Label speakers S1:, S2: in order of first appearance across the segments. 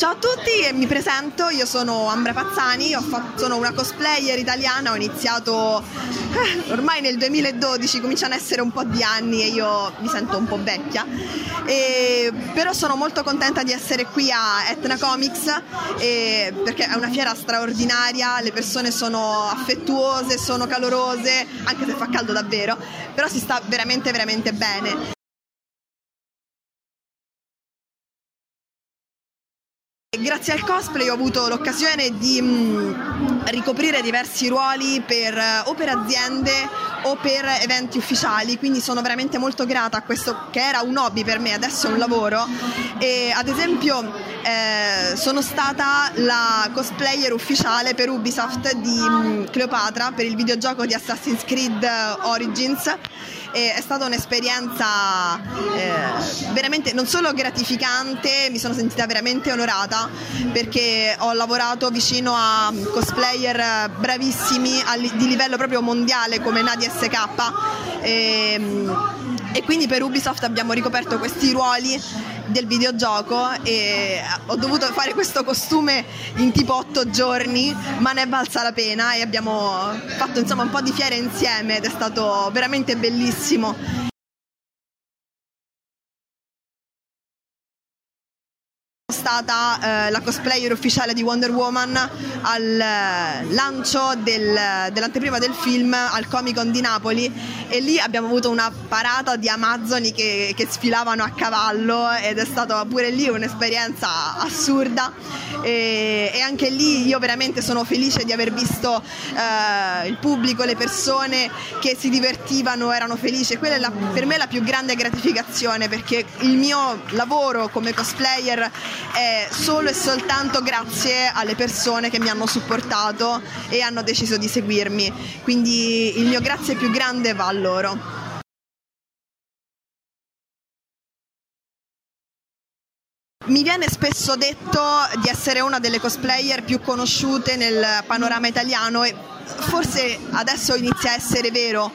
S1: Ciao a tutti e mi presento, io sono Ambra Pazzani, fatto, sono una cosplayer italiana, ho iniziato eh, ormai nel 2012, cominciano ad essere un po' di anni e io mi sento un po' vecchia, e, però sono molto contenta di essere qui a Etna Comics e, perché è una fiera straordinaria, le persone sono affettuose, sono calorose, anche se fa caldo davvero, però si sta veramente veramente bene. Grazie al cosplay ho avuto l'occasione di mm, ricoprire diversi ruoli per, eh, o per aziende o per eventi ufficiali, quindi sono veramente molto grata a questo che era un hobby per me, adesso è un lavoro. E, ad esempio eh, sono stata la cosplayer ufficiale per Ubisoft di mh, mm, Cleopatra per il videogioco di Assassin's Creed Origins e è stata un'esperienza eh, veramente non solo gratificante, mi sono sentita veramente onorata perché ho lavorato vicino a cosplayer bravissimi di livello proprio mondiale come Nadia SK. E, e quindi per Ubisoft abbiamo ricoperto questi ruoli del videogioco e ho dovuto fare questo costume in tipo otto giorni, ma ne è valsa la pena e abbiamo fatto insomma un po' di fiere insieme ed è stato veramente bellissimo. Stata eh, la cosplayer ufficiale di Wonder Woman al eh, lancio del, dell'anteprima del film al Comic Con di Napoli e lì abbiamo avuto una parata di amazzoni che, che sfilavano a cavallo ed è stata pure lì un'esperienza assurda e, e, anche lì io veramente sono felice di aver visto eh, il pubblico, le persone che si divertivano, erano felici. Quella è la, per me la più grande gratificazione perché il mio lavoro come cosplayer è solo e soltanto grazie alle persone che mi hanno supportato e hanno deciso di seguirmi. Quindi il mio grazie più grande va a loro. Mi viene spesso detto di essere una delle cosplayer più conosciute nel panorama italiano e forse adesso inizia a essere vero,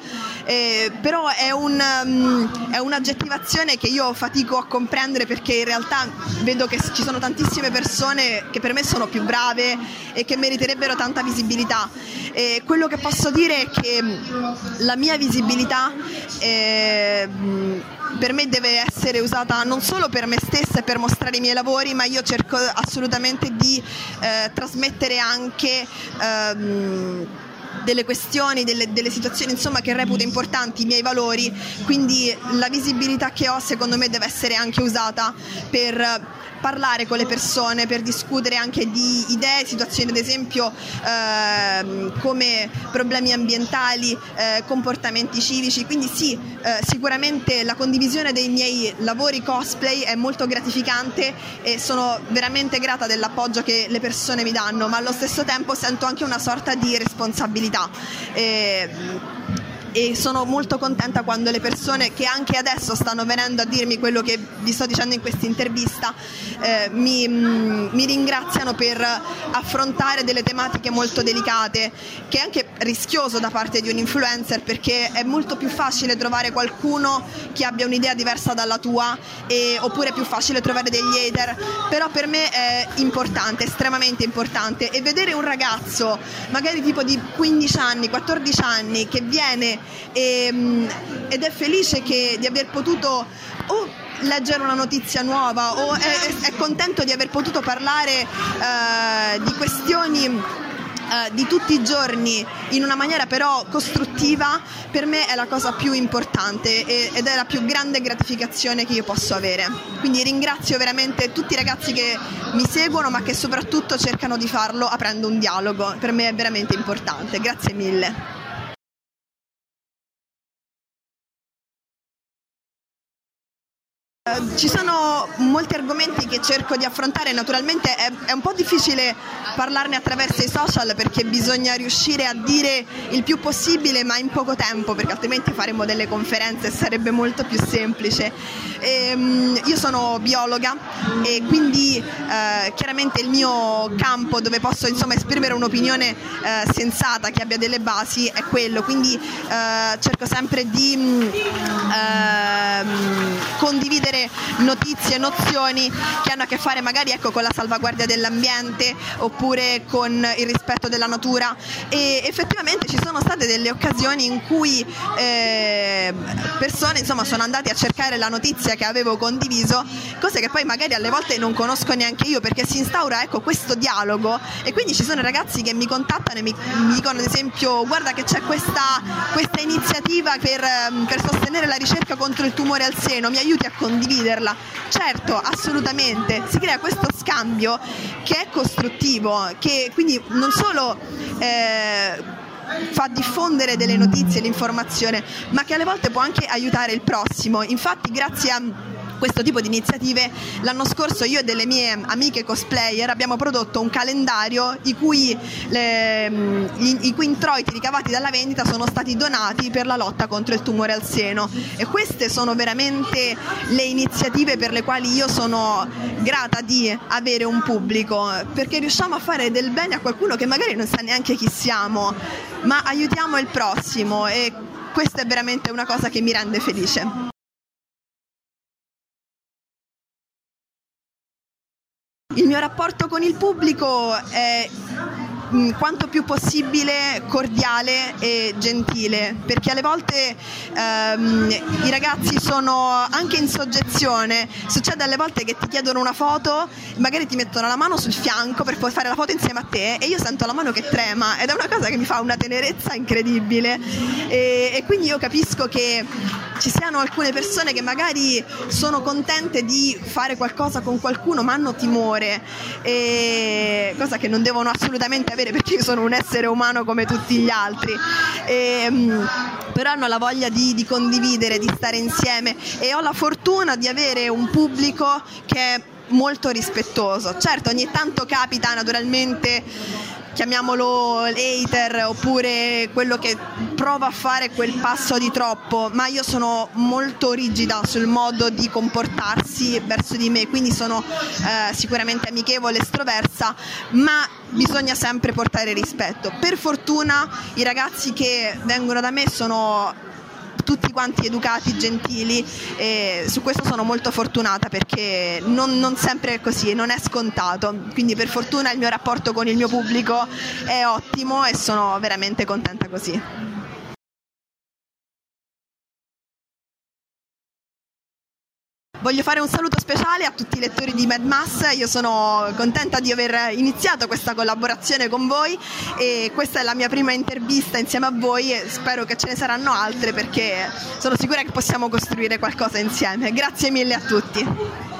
S1: eh, però è, un, um, è, un'aggettivazione che io fatico a comprendere perché in realtà vedo che ci sono tantissime persone che per me sono più brave e che meriterebbero tanta visibilità. E quello che posso dire è che la mia visibilità... Eh, per me deve essere usata non solo per me stessa e per mostrare i miei lavori, ma io cerco assolutamente di eh, trasmettere anche ehm, delle questioni, delle, delle, situazioni insomma, che reputo importanti, i miei valori, quindi la visibilità che ho secondo me deve essere anche usata per parlare con le persone, per discutere anche di idee, situazioni ad esempio eh, come problemi ambientali, eh, comportamenti civici, quindi sì, eh, sicuramente la condivisione dei miei lavori cosplay è molto gratificante e sono veramente grata dell'appoggio che le persone mi danno, ma allo stesso tempo sento anche una sorta di responsabilità. E, e sono molto contenta quando le persone che anche adesso stanno venendo a dirmi quello che vi sto dicendo in questa intervista eh, mi, mm, mi, ringraziano per affrontare delle tematiche molto delicate che anche rischioso da parte di un influencer perché è molto più facile trovare qualcuno che abbia un'idea diversa dalla tua e, oppure è più facile trovare degli hater. Però per me è importante, estremamente importante. E vedere un ragazzo magari tipo di 15 anni, 14 anni che viene e, ehm, ed è felice che, di aver potuto o leggere una notizia nuova o è, è contento di aver potuto parlare eh, di questioni eh, di tutti i giorni in una maniera però costruttiva per me è la cosa più importante ed è la più grande gratificazione che io posso avere. Quindi ringrazio veramente tutti i ragazzi che mi seguono ma che soprattutto cercano di farlo aprendo un dialogo, per me è veramente importante. Grazie mille. Ci sono molti argomenti che cerco di affrontare, naturalmente è, è, un po' difficile parlarne attraverso i social perché bisogna riuscire a dire il più possibile ma in poco tempo perché altrimenti faremo delle conferenze e sarebbe molto più semplice. E, um, io sono biologa e quindi uh, chiaramente il mio campo dove posso insomma, esprimere un'opinione uh, sensata che abbia delle basi è quello, quindi uh, cerco sempre di ehm, condividere diffondere notizie, nozioni che hanno a che fare magari ecco, con la salvaguardia dell'ambiente oppure con il rispetto della natura. E effettivamente ci sono state delle occasioni in cui eh, persone insomma, sono andate a cercare la notizia che avevo condiviso, cose che poi magari alle volte non conosco neanche io perché si instaura ecco, questo dialogo. E quindi ci sono ragazzi che mi contattano e mi, mi dicono ad esempio guarda che c'è questa, questa iniziativa per, per sostenere la ricerca contro il tumore al seno, mi aiuti a condividerla? Certo, assolutamente, si crea questo scambio che è costruttivo, che quindi non solo... Eh, fa diffondere delle notizie, l'informazione, ma che alle volte può anche aiutare il prossimo. Infatti, grazie a questo tipo di iniziative. L'anno scorso io e delle mie amiche cosplayer abbiamo prodotto un calendario i cui, le, i, i cui introiti ricavati dalla vendita sono stati donati per la lotta contro il tumore al seno e queste sono veramente le iniziative per le quali io sono grata di avere un pubblico perché riusciamo a fare del bene a qualcuno che magari non sa neanche chi siamo ma aiutiamo il prossimo e questa è veramente una cosa che mi rende felice. Il mio rapporto con il pubblico è mm, quanto più possibile cordiale e gentile perché alle volte ehm, i ragazzi sono anche in soggezione. Succede alle volte che ti chiedono una foto magari ti mettono la mano sul fianco per fare la foto insieme a te e io sento la mano che trema ed è una cosa che mi fa una tenerezza incredibile. E, e quindi io capisco che ci siano alcune persone che magari sono contente di fare qualcosa con qualcuno ma hanno timore, cosa che non devono assolutamente avere perché io sono un essere umano come tutti gli altri. E, mm, però hanno la voglia di, di condividere, di stare insieme e ho la fortuna di avere un pubblico che è molto rispettoso. Certo, ogni tanto capita naturalmente chiamiamolo hater oppure quello che prova a fare quel passo di troppo, ma io sono molto rigida sul modo di comportarsi verso di me, quindi sono eh, sicuramente amichevole, estroversa, ma bisogna sempre portare rispetto. Per fortuna i ragazzi che vengono da me sono tutti quanti educati, gentili e su questo sono molto fortunata perché non, non sempre è così, non è scontato, quindi per fortuna il mio rapporto con il mio pubblico è ottimo e sono veramente contenta così. Voglio fare un saluto speciale a tutti i lettori di Mad Mass, io sono contenta di aver iniziato questa collaborazione con voi e questa è la mia prima intervista insieme a voi e spero che ce ne saranno altre perché sono sicura che possiamo costruire qualcosa insieme. Grazie mille a tutti.